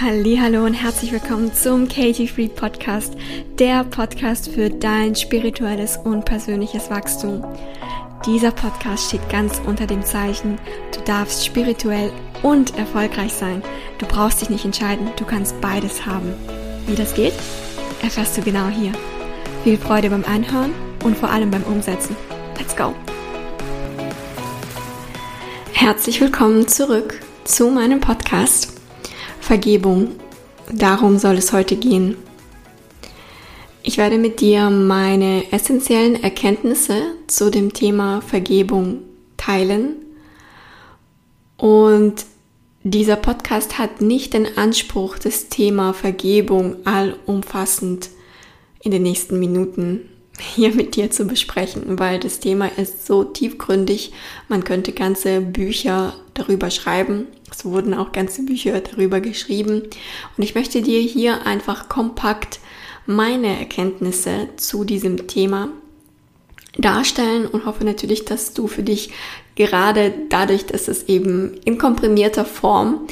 Hallo und herzlich willkommen zum Katie Free Podcast, der Podcast für dein spirituelles und persönliches Wachstum. Dieser Podcast steht ganz unter dem Zeichen, du darfst spirituell und erfolgreich sein. Du brauchst dich nicht entscheiden, du kannst beides haben. Wie das geht, erfährst du genau hier. Viel Freude beim Anhören und vor allem beim Umsetzen. Let's go! Herzlich willkommen zurück zu meinem Podcast. Vergebung. Darum soll es heute gehen. Ich werde mit dir meine essentiellen Erkenntnisse zu dem Thema Vergebung teilen. Und dieser Podcast hat nicht den Anspruch, das Thema Vergebung allumfassend in den nächsten Minuten hier mit dir zu besprechen, weil das Thema ist so tiefgründig, man könnte ganze Bücher darüber schreiben. Es wurden auch ganze Bücher darüber geschrieben. Und ich möchte dir hier einfach kompakt meine Erkenntnisse zu diesem Thema darstellen und hoffe natürlich, dass du für dich gerade dadurch, dass es eben in komprimierter Form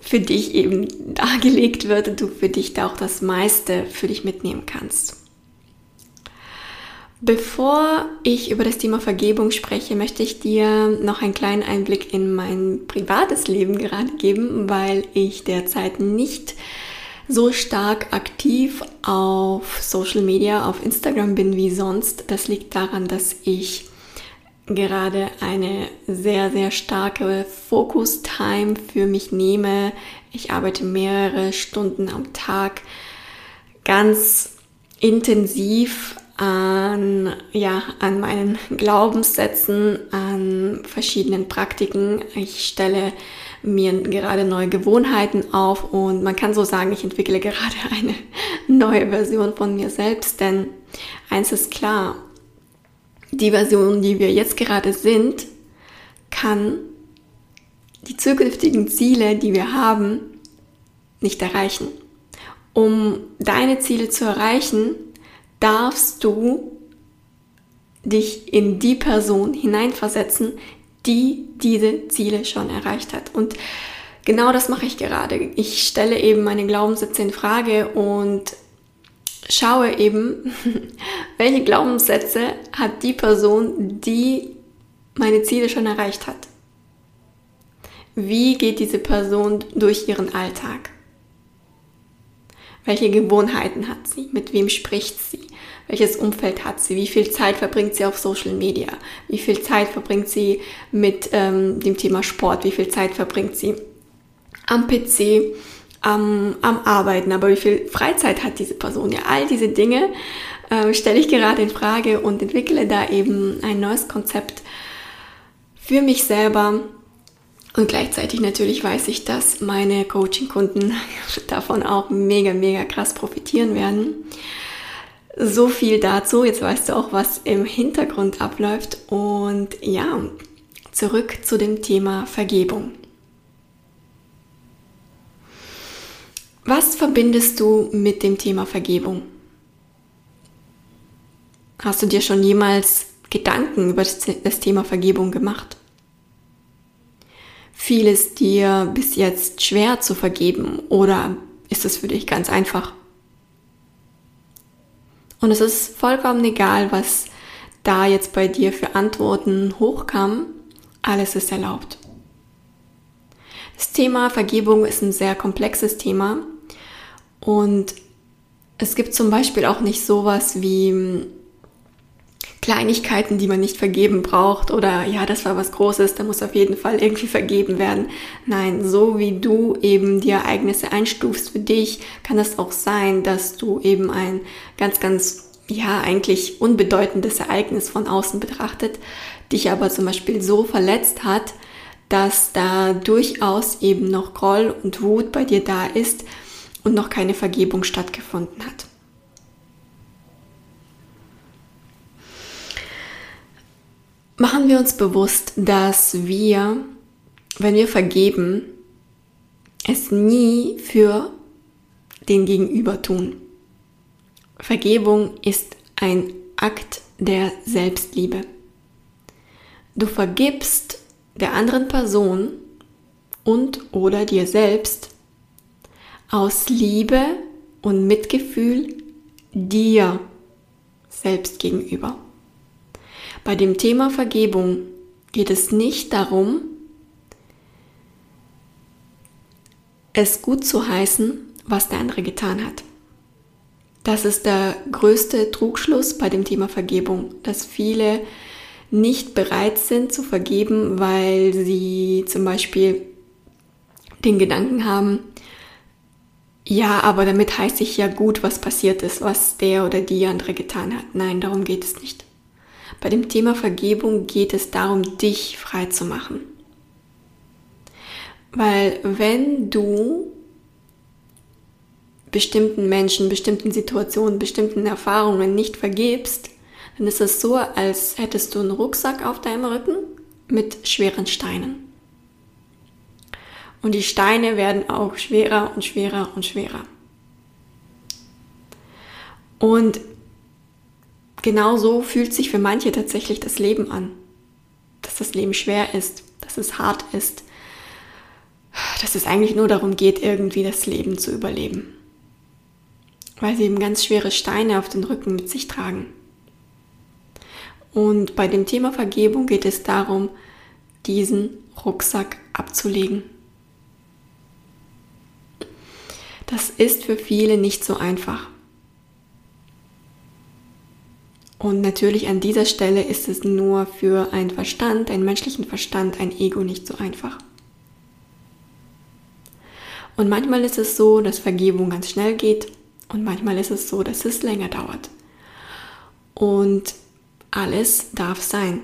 für dich eben dargelegt wird, du für dich da auch das meiste für dich mitnehmen kannst. Bevor ich über das Thema Vergebung spreche, möchte ich dir noch einen kleinen Einblick in mein privates Leben gerade geben, weil ich derzeit nicht so stark aktiv auf Social Media, auf Instagram bin wie sonst. Das liegt daran, dass ich gerade eine sehr, sehr starke Focus-Time für mich nehme. Ich arbeite mehrere Stunden am Tag ganz intensiv an, ja, an meinen Glaubenssätzen, an verschiedenen Praktiken. Ich stelle mir gerade neue Gewohnheiten auf und man kann so sagen, ich entwickle gerade eine neue Version von mir selbst, denn eins ist klar, die Version, die wir jetzt gerade sind, kann die zukünftigen Ziele, die wir haben, nicht erreichen. Um deine Ziele zu erreichen, darfst du dich in die Person hineinversetzen, die diese Ziele schon erreicht hat. Und genau das mache ich gerade. Ich stelle eben meine Glaubenssätze in Frage und schaue eben, welche Glaubenssätze hat die Person, die meine Ziele schon erreicht hat. Wie geht diese Person durch ihren Alltag? Welche Gewohnheiten hat sie? Mit wem spricht sie? Welches Umfeld hat sie? Wie viel Zeit verbringt sie auf Social Media? Wie viel Zeit verbringt sie mit ähm, dem Thema Sport? Wie viel Zeit verbringt sie am PC, am, am Arbeiten? Aber wie viel Freizeit hat diese Person? Ja, all diese Dinge äh, stelle ich gerade in Frage und entwickle da eben ein neues Konzept für mich selber, und gleichzeitig natürlich weiß ich, dass meine Coaching-Kunden davon auch mega, mega krass profitieren werden. So viel dazu. Jetzt weißt du auch, was im Hintergrund abläuft. Und ja, zurück zu dem Thema Vergebung. Was verbindest du mit dem Thema Vergebung? Hast du dir schon jemals Gedanken über das Thema Vergebung gemacht? Fiel es dir bis jetzt schwer zu vergeben oder ist es für dich ganz einfach? Und es ist vollkommen egal, was da jetzt bei dir für Antworten hochkam. Alles ist erlaubt. Das Thema Vergebung ist ein sehr komplexes Thema und es gibt zum Beispiel auch nicht sowas wie Kleinigkeiten, die man nicht vergeben braucht oder ja, das war was Großes, da muss auf jeden Fall irgendwie vergeben werden. Nein, so wie du eben die Ereignisse einstufst für dich, kann es auch sein, dass du eben ein ganz, ganz, ja, eigentlich unbedeutendes Ereignis von außen betrachtet, dich aber zum Beispiel so verletzt hat, dass da durchaus eben noch Groll und Wut bei dir da ist und noch keine Vergebung stattgefunden hat. Machen wir uns bewusst, dass wir, wenn wir vergeben, es nie für den Gegenüber tun. Vergebung ist ein Akt der Selbstliebe. Du vergibst der anderen Person und oder dir selbst aus Liebe und Mitgefühl dir selbst gegenüber. Bei dem Thema Vergebung geht es nicht darum, es gut zu heißen, was der andere getan hat. Das ist der größte Trugschluss bei dem Thema Vergebung, dass viele nicht bereit sind zu vergeben, weil sie zum Beispiel den Gedanken haben, ja, aber damit heißt ich ja gut, was passiert ist, was der oder die andere getan hat. Nein, darum geht es nicht. Bei dem Thema Vergebung geht es darum, dich frei zu machen. Weil wenn du bestimmten Menschen, bestimmten Situationen, bestimmten Erfahrungen nicht vergibst, dann ist es so, als hättest du einen Rucksack auf deinem Rücken mit schweren Steinen. Und die Steine werden auch schwerer und schwerer und schwerer. Und genau so fühlt sich für manche tatsächlich das Leben an. Dass das Leben schwer ist, dass es hart ist, dass es eigentlich nur darum geht, irgendwie das Leben zu überleben. Weil sie eben ganz schwere Steine auf den Rücken mit sich tragen. Und bei dem Thema Vergebung geht es darum, diesen Rucksack abzulegen. Das ist für viele nicht so einfach. Und natürlich an dieser Stelle ist es nur für einen Verstand, einen menschlichen Verstand, ein Ego nicht so einfach. Und manchmal ist es so, dass Vergebung ganz schnell geht und manchmal ist es so, dass es länger dauert. Und alles darf sein.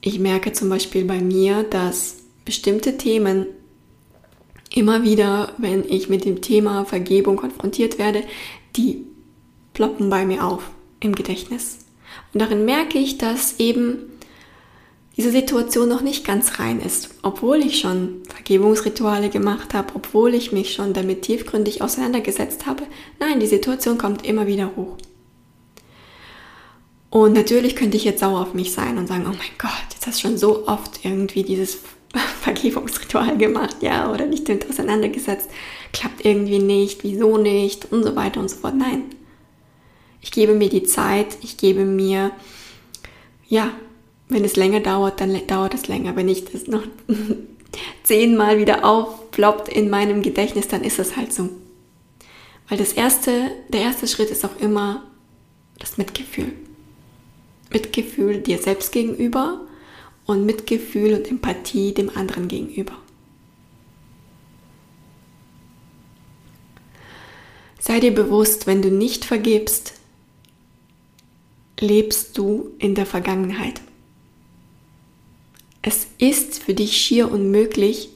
Ich merke zum Beispiel bei mir, dass bestimmte Themen immer wieder, wenn ich mit dem Thema Vergebung konfrontiert werde, die ploppen bei mir auf im Gedächtnis. Und darin merke ich, dass eben diese Situation noch nicht ganz rein ist, obwohl ich schon Vergebungsrituale gemacht habe, obwohl ich mich schon damit tiefgründig auseinandergesetzt habe. Nein, die Situation kommt immer wieder hoch. Und natürlich könnte ich jetzt sauer auf mich sein und sagen, oh mein Gott, jetzt hast du schon so oft irgendwie dieses Vergebungsritual gemacht, ja, oder nicht damit auseinandergesetzt, klappt irgendwie nicht, wieso nicht und so weiter und so fort. Nein. Ich gebe mir die Zeit, ich gebe mir, ja, wenn es länger dauert, dann dauert es länger. Wenn ich das noch zehnmal wieder aufploppt in meinem Gedächtnis, dann ist es halt so. Weil das erste, der erste Schritt ist auch immer das Mitgefühl. Mitgefühl dir selbst gegenüber und Mitgefühl und Empathie dem anderen gegenüber. Sei dir bewusst, wenn du nicht vergibst, lebst du in der Vergangenheit. Es ist für dich schier unmöglich,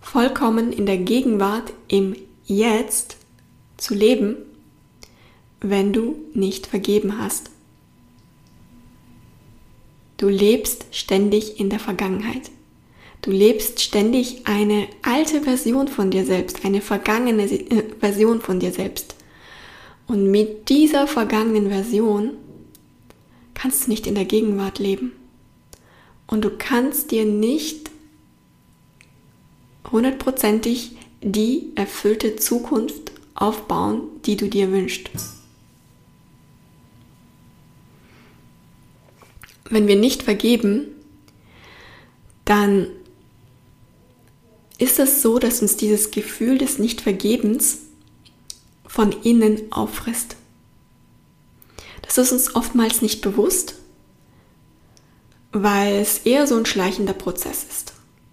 vollkommen in der Gegenwart, im Jetzt zu leben, wenn du nicht vergeben hast. Du lebst ständig in der Vergangenheit. Du lebst ständig eine alte Version von dir selbst, eine vergangene äh, Version von dir selbst. Und mit dieser vergangenen Version kannst du nicht in der Gegenwart leben. Und du kannst dir nicht hundertprozentig die erfüllte Zukunft aufbauen, die du dir wünschst. wenn wir nicht vergeben, dann ist es so, dass uns dieses Gefühl des Nichtvergebens von innen auffrisst. Das ist uns oftmals nicht bewusst, weil es eher so ein schleichender Prozess ist.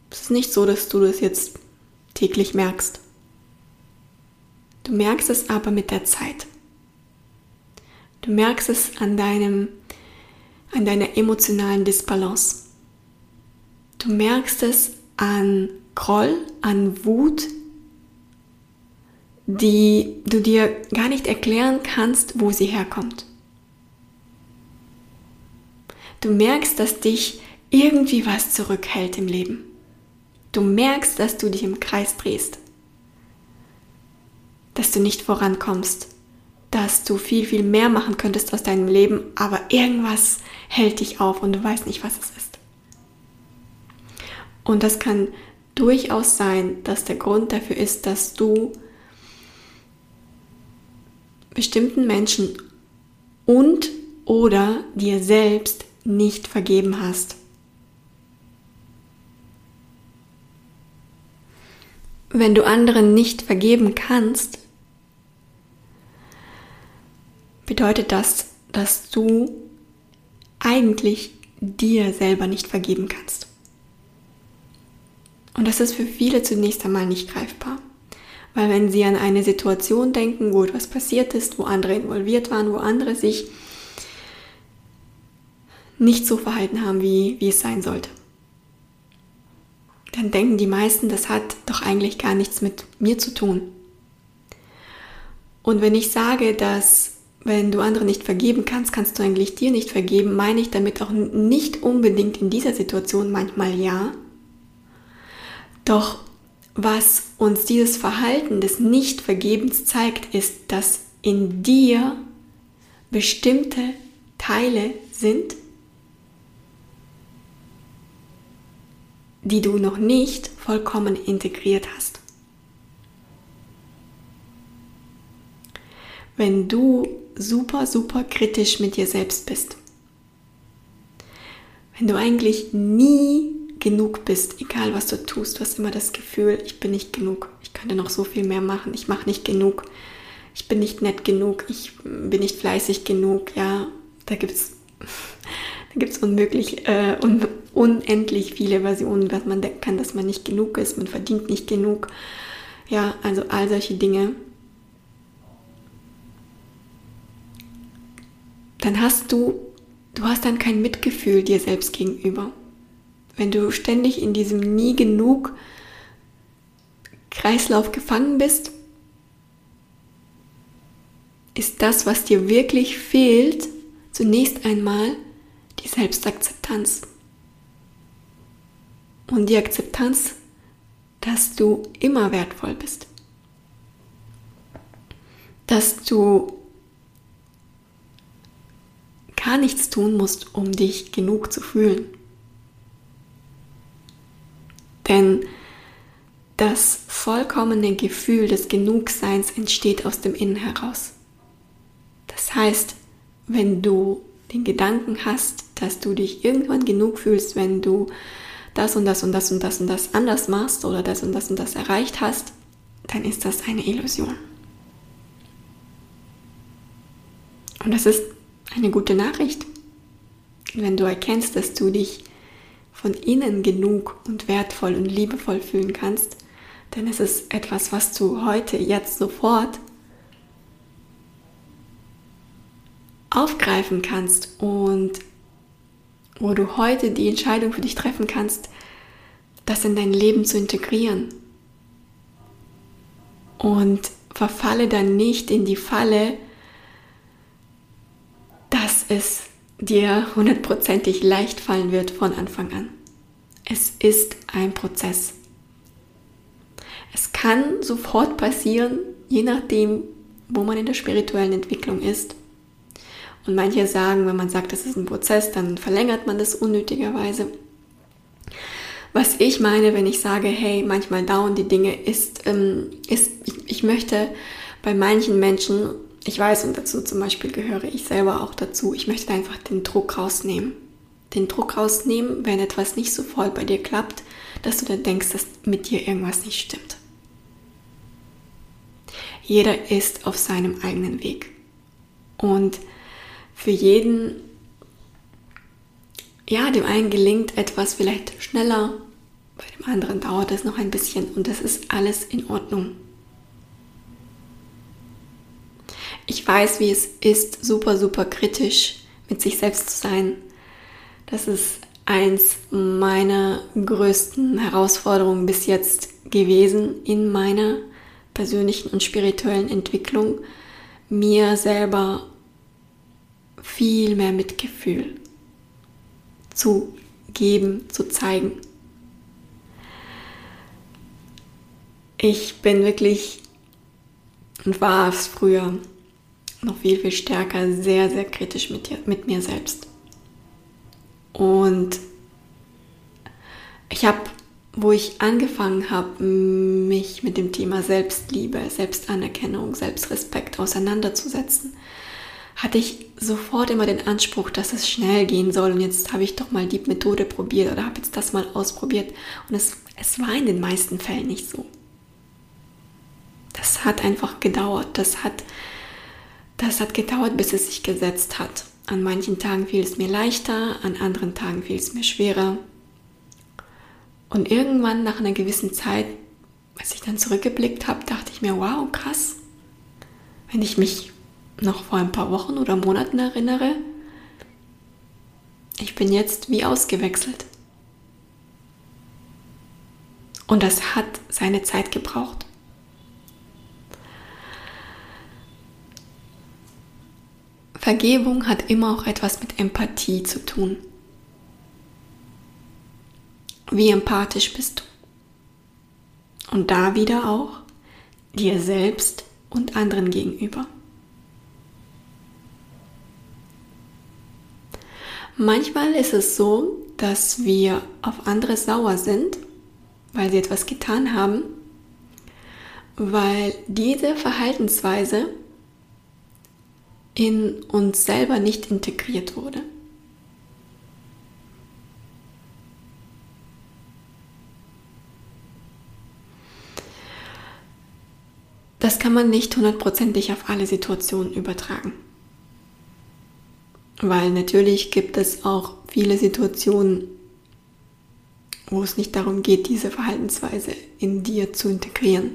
Es ist nicht so, dass du das jetzt täglich merkst. Du merkst es aber mit der Zeit. Du merkst es an deinem an deiner emotionalen Disbalance. Du merkst es an Groll, an Wut, die du dir gar nicht erklären kannst, wo sie herkommt. Du merkst, dass dich irgendwie was zurückhält im Leben. Du merkst, dass du dich im Kreis drehst, dass du nicht vorankommst, dass du viel, viel mehr machen könntest aus deinem Leben, aber irgendwas hält dich auf und du weißt nicht, was es ist. Und das kann durchaus sein, dass der Grund dafür ist, dass du bestimmten Menschen und oder dir selbst nicht vergeben hast. Wenn du anderen nicht vergeben kannst, bedeutet das, dass du eigentlich dir selber nicht vergeben kannst. Und das ist für viele zunächst einmal nicht greifbar. Weil wenn sie an eine Situation denken, wo etwas passiert ist, wo andere involviert waren, wo andere sich nicht so verhalten haben, wie, wie es sein sollte, dann denken die meisten, das hat doch eigentlich gar nichts mit mir zu tun. Und wenn ich sage, dass wenn du andere nicht vergeben kannst, kannst du eigentlich dir nicht vergeben, meine ich damit auch nicht unbedingt in dieser Situation manchmal ja. Doch was uns dieses Verhalten des Nichtvergebens zeigt, ist, dass in dir bestimmte Teile sind, die du noch nicht vollkommen integriert hast. Wenn du super, super kritisch mit dir selbst bist, wenn du eigentlich nie genug bist, egal was du tust, du hast immer das Gefühl, ich bin nicht genug, ich könnte noch so viel mehr machen, ich mache nicht genug, ich bin nicht nett genug, ich bin nicht fleißig genug, ja, da gibt es da gibt's unmöglich, äh, un unendlich viele Versionen, was man denken kann, dass man nicht genug ist, man verdient nicht genug. Ja, also all solche Dinge. Dann hast du, du hast dann kein Mitgefühl dir selbst gegenüber. Wenn du ständig in diesem nie genug Kreislauf gefangen bist, ist das, was dir wirklich fehlt, zunächst einmal die Selbstakzeptanz und die Akzeptanz, dass du immer wertvoll bist. Dass du gar nichts tun musst, um dich genug zu fühlen. Denn das vollkommene Gefühl des Genugseins entsteht aus dem Innen heraus. Das heißt, wenn du den Gedanken hast, dass du dich irgendwann genug fühlst, wenn du das und das und das und das und das anders machst oder das und das und das erreicht hast, dann ist das eine Illusion. Und das ist eine gute Nachricht. Wenn du erkennst, dass du dich von innen genug und wertvoll und liebevoll fühlen kannst, ist es etwas, was du heute, jetzt sofort aufgreifen kannst und wo du heute die Entscheidung für dich treffen kannst, das in dein Leben zu integrieren. Und verfalle dann nicht in die Falle, dass es dir hundertprozentig leicht fallen wird von Anfang an. Es ist ein Prozess. Es kann sofort passieren, je nachdem, wo man in der spirituellen Entwicklung ist. Und manche sagen, wenn man sagt, das ist ein Prozess, dann verlängert man das unnötigerweise. Was ich meine, wenn ich sage, hey, manchmal dauern die Dinge, ist, ähm, ist ich, ich möchte bei manchen Menschen, ich weiß, und dazu zum Beispiel gehöre ich selber auch dazu, ich möchte einfach den Druck rausnehmen. Den Druck rausnehmen, wenn etwas nicht so voll bei dir klappt, dass du dann denkst, dass mit dir irgendwas nicht stimmt. Jeder ist auf seinem eigenen Weg. Und für jeden, ja, dem einen gelingt etwas vielleicht schneller, bei dem anderen dauert es noch ein bisschen und das ist alles in Ordnung. Ich weiß, wie es ist, super, super kritisch mit sich selbst zu sein. Das ist eins meiner größten Herausforderungen bis jetzt gewesen in meiner persönlichen und spirituellen Entwicklung, mir selber viel mehr Mitgefühl zu geben, zu zeigen. Ich bin wirklich und war es früher noch viel, viel stärker, sehr, sehr kritisch mit, dir, mit mir selbst. Und ich habe wo ich angefangen habe, mich mit dem Thema Selbstliebe, Selbstanerkennung, Selbstrespekt auseinanderzusetzen, hatte ich sofort immer den Anspruch, dass es schnell gehen soll. Und jetzt habe ich doch mal die Methode probiert oder habe jetzt das mal ausprobiert. Und es, es war in den meisten Fällen nicht so. Das hat einfach gedauert. Das hat, das hat gedauert, bis es sich gesetzt hat. An manchen Tagen fiel es mir leichter, an anderen Tagen fiel es mir schwerer. Und irgendwann nach einer gewissen Zeit, als ich dann zurückgeblickt habe, dachte ich mir, wow, krass. Wenn ich mich noch vor ein paar Wochen oder Monaten erinnere, ich bin jetzt wie ausgewechselt. Und das hat seine Zeit gebraucht. Vergebung hat immer auch etwas mit Empathie zu tun. Wie empathisch bist du? Und da wieder auch dir selbst und anderen gegenüber. Manchmal ist es so, dass wir auf andere sauer sind, weil sie etwas getan haben, weil diese Verhaltensweise in uns selber nicht integriert wurde. Das kann man nicht hundertprozentig auf alle Situationen übertragen. Weil natürlich gibt es auch viele Situationen, wo es nicht darum geht, diese Verhaltensweise in dir zu integrieren.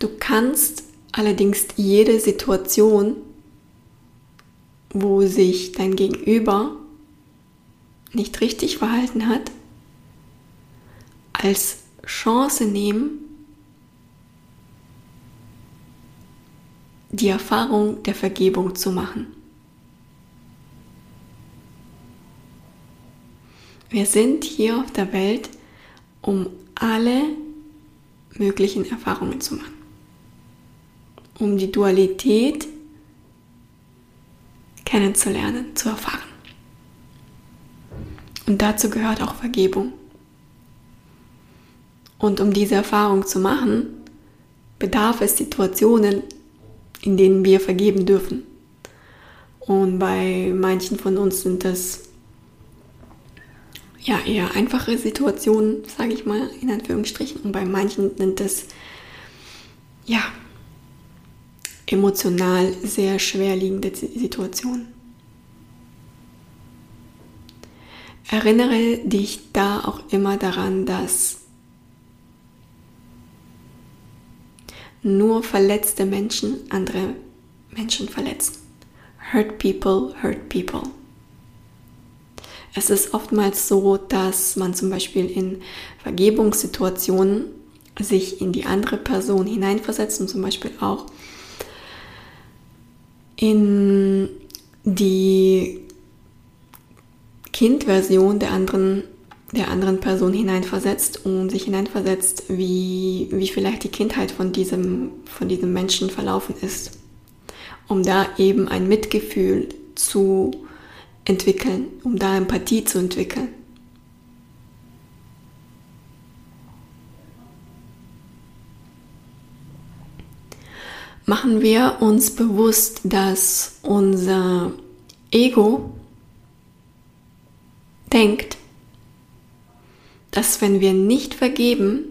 Du kannst allerdings jede Situation, wo sich dein Gegenüber nicht richtig verhalten hat, als Chance nehmen, die Erfahrung der Vergebung zu machen. Wir sind hier auf der Welt, um alle möglichen Erfahrungen zu machen. Um die Dualität kennenzulernen, zu erfahren. Und dazu gehört auch Vergebung. Und um diese Erfahrung zu machen, bedarf es Situationen, in denen wir vergeben dürfen. Und bei manchen von uns sind das ja eher einfache Situationen, sage ich mal in Anführungsstrichen. Und bei manchen sind das ja emotional sehr schwerliegende Situationen. Erinnere dich da auch immer daran, dass nur verletzte Menschen andere Menschen verletzen. Hurt people, hurt people. Es ist oftmals so, dass man zum Beispiel in Vergebungssituationen sich in die andere Person hineinversetzt und zum Beispiel auch in die Kindversion der anderen der anderen Person hineinversetzt und sich hineinversetzt, wie, wie vielleicht die Kindheit von diesem, von diesem Menschen verlaufen ist, um da eben ein Mitgefühl zu entwickeln, um da Empathie zu entwickeln. Machen wir uns bewusst, dass unser Ego denkt, dass wenn wir nicht vergeben,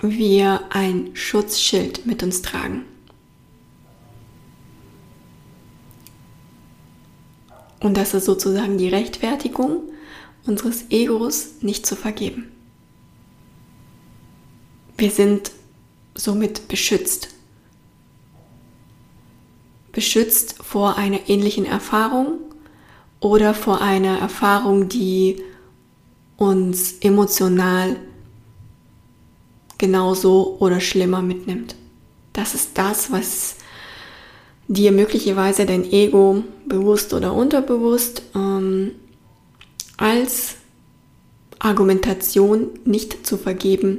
wir ein Schutzschild mit uns tragen. Und das ist sozusagen die Rechtfertigung unseres Egos, nicht zu vergeben. Wir sind somit beschützt. Beschützt vor einer ähnlichen Erfahrung oder vor einer Erfahrung, die uns emotional genauso oder schlimmer mitnimmt. Das ist das, was dir möglicherweise dein Ego bewusst oder unterbewusst ähm, als Argumentation nicht zu vergeben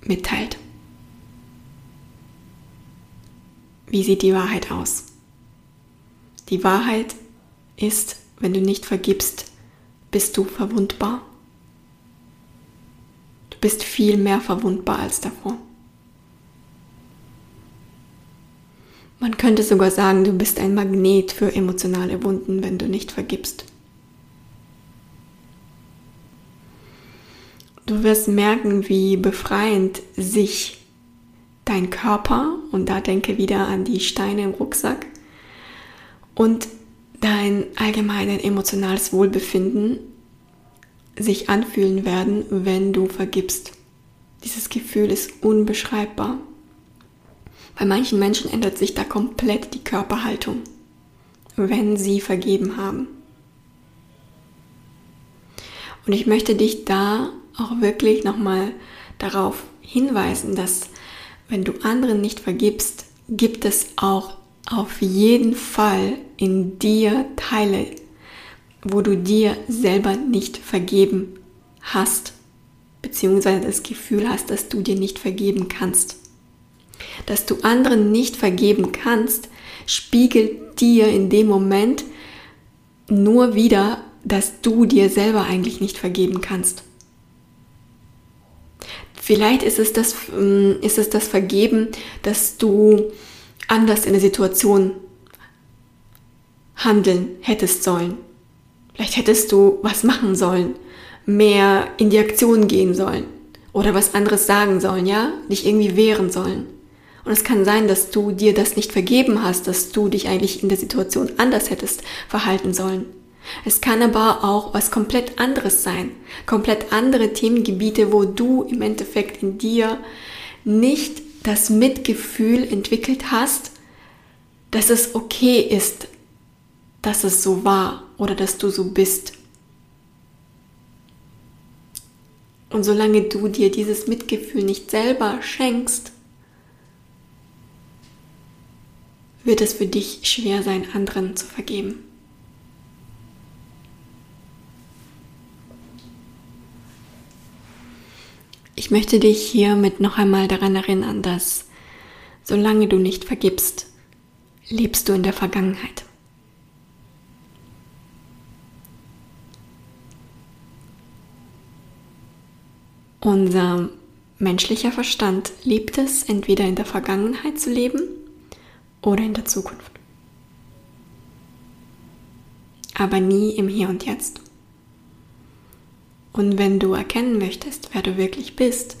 mitteilt. Wie sieht die Wahrheit aus? Die Wahrheit ist, wenn du nicht vergibst, bist du verwundbar. Du bist viel mehr verwundbar als davor. Man könnte sogar sagen, du bist ein Magnet für emotionale Wunden, wenn du nicht vergibst. Du wirst merken, wie befreiend sich dein Körper, und da denke wieder an die Steine im Rucksack, und dein allgemeines emotionales Wohlbefinden sich anfühlen werden, wenn du vergibst. Dieses Gefühl ist unbeschreibbar. Bei manchen Menschen ändert sich da komplett die Körperhaltung, wenn sie vergeben haben. Und ich möchte dich da auch wirklich nochmal darauf hinweisen, dass wenn du anderen nicht vergibst, gibt es auch auf jeden Fall in dir Teile, wo du dir selber nicht vergeben hast, beziehungsweise das Gefühl hast, dass du dir nicht vergeben kannst dass du anderen nicht vergeben kannst, spiegelt dir in dem Moment nur wieder, dass du dir selber eigentlich nicht vergeben kannst. Vielleicht ist es das, ähm, ist es das Vergeben, dass du anders in der Situation handeln hättest sollen. Vielleicht hättest du was machen sollen, mehr in die Aktion gehen sollen oder was anderes sagen sollen, ja, dich irgendwie wehren sollen. Und es kann sein, dass du dir das nicht vergeben hast, dass du dich eigentlich in der Situation anders hättest verhalten sollen. Es kann aber auch was komplett anderes sein, komplett andere Themengebiete, wo du im Endeffekt in dir nicht das Mitgefühl entwickelt hast, dass es okay ist, dass es so war oder dass du so bist. Und solange du dir dieses Mitgefühl nicht selber schenkst, wird es für dich schwer sein, anderen zu vergeben. Ich möchte dich hiermit noch einmal daran erinnern, dass solange du nicht vergibst, lebst du in der Vergangenheit. Unser menschlicher Verstand liebt es, entweder in der Vergangenheit zu leben oder in der Zukunft. Aber nie im Hier und Jetzt. Und wenn du erkennen möchtest, wer du wirklich bist,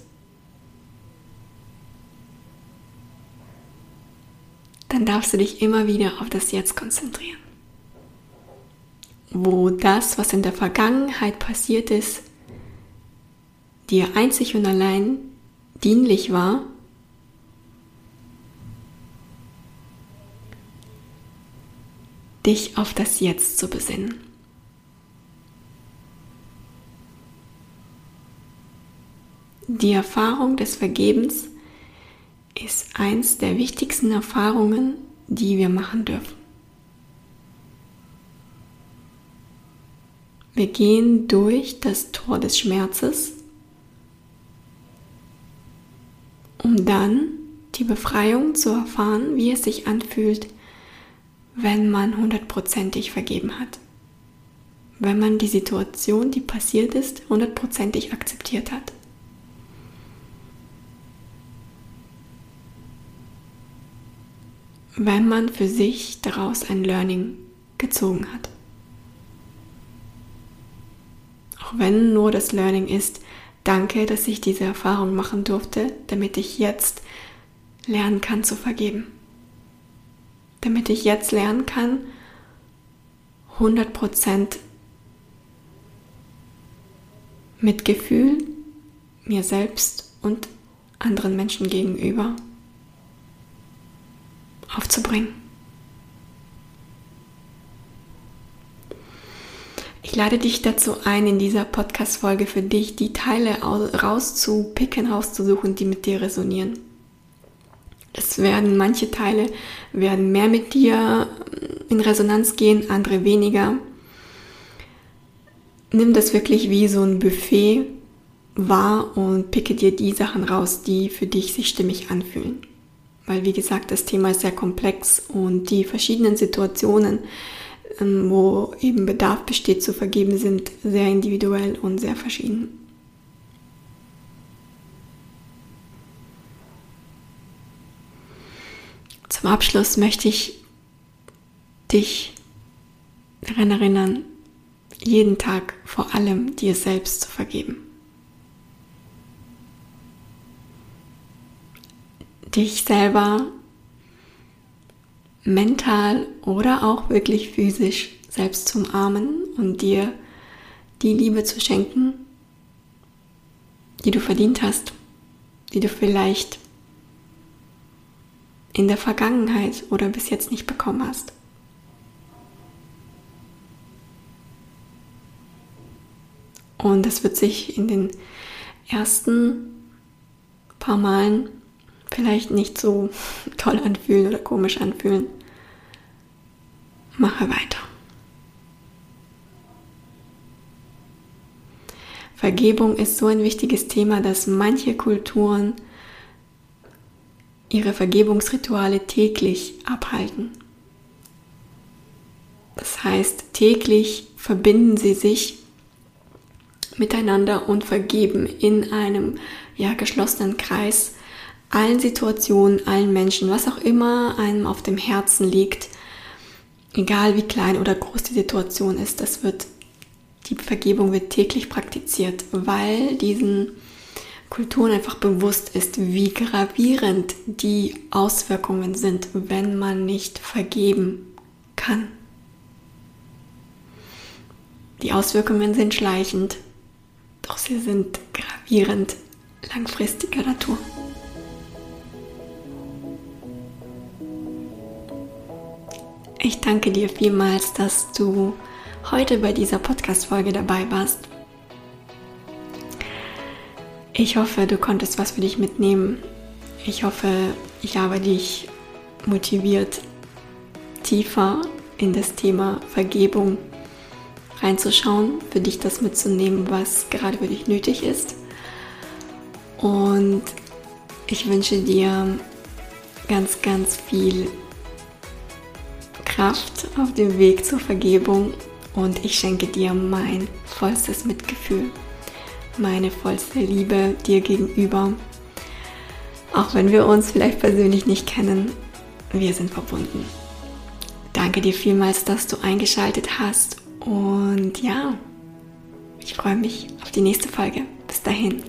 dann darfst du dich immer wieder auf das Jetzt konzentrieren. Wo das, was in der Vergangenheit passiert ist, dir einzig und allein dienlich war, dich auf das Jetzt zu besinnen. Die Erfahrung des Vergebens ist eins der wichtigsten Erfahrungen, die wir machen dürfen. Wir gehen durch das Tor des Schmerzes, um dann die Befreiung zu erfahren, wie es sich anfühlt, wenn man hundertprozentig vergeben hat. Wenn man die Situation, die passiert ist, hundertprozentig akzeptiert hat. Wenn man für sich daraus ein Learning gezogen hat. Auch wenn nur das Learning ist, danke, dass ich diese Erfahrung machen durfte, damit ich jetzt lernen kann zu vergeben damit ich jetzt lernen kann, 100% Mitgefühl mir selbst und anderen Menschen gegenüber aufzubringen. Ich lade dich dazu ein, in dieser Podcast-Folge für dich die Teile rauszupicken, rauszusuchen, die mit dir resonieren. Es werden manche Teile werden mehr mit dir in Resonanz gehen, andere weniger. Nimm das wirklich wie so ein Buffet wahr und picke dir die Sachen raus, die für dich sich stimmig anfühlen. Weil wie gesagt, das Thema ist sehr komplex und die verschiedenen Situationen ähm, wo eben Bedarf besteht zu vergeben, sind sehr individuell und sehr verschieden. Zum Abschluss möchte ich dich daran erinnern, jeden Tag vor allem dir selbst zu vergeben. Dich selber mental oder auch wirklich physisch selbst zu umarmen und dir die Liebe zu schenken, die du verdient hast, die du vielleicht in der Vergangenheit oder bis jetzt nicht bekommen hast. Und es wird sich in den ersten paar Malen vielleicht nicht so toll anfühlen oder komisch anfühlen. Mache weiter. Vergebung ist so ein wichtiges Thema, dass manche Kulturen ihre Vergebungsrituale täglich abhalten. Das heißt, täglich verbinden sie sich miteinander und vergeben in einem ja, geschlossenen Kreis allen Situationen, allen Menschen, was auch immer einem auf dem Herzen liegt, egal wie klein oder groß die Situation ist, das wird, die Vergebung wird täglich praktiziert, weil diesen Kulturen einfach bewusst ist, wie gravierend die Auswirkungen sind, wenn man nicht vergeben kann. Die Auswirkungen sind schleichend, doch sie sind gravierend langfristiger Natur. Ich danke dir vielmals, dass du heute bei dieser Podcast-Folge dabei warst. Ich hoffe, du konntest was für dich mitnehmen. Ich hoffe, ich habe dich motiviert, tiefer in das Thema Vergebung reinzuschauen, für dich das mitzunehmen, was gerade für dich nötig ist. Und ich wünsche dir ganz, ganz viel Kraft auf dem Weg zur Vergebung und ich schenke dir mein vollstes Mitgefühl, meine vollste Liebe dir gegenüber. Auch wenn wir uns vielleicht persönlich nicht kennen, wir sind verbunden. Danke dir vielmals, dass du eingeschaltet hast und ja, ich freue mich auf die nächste Folge. Bis dahin.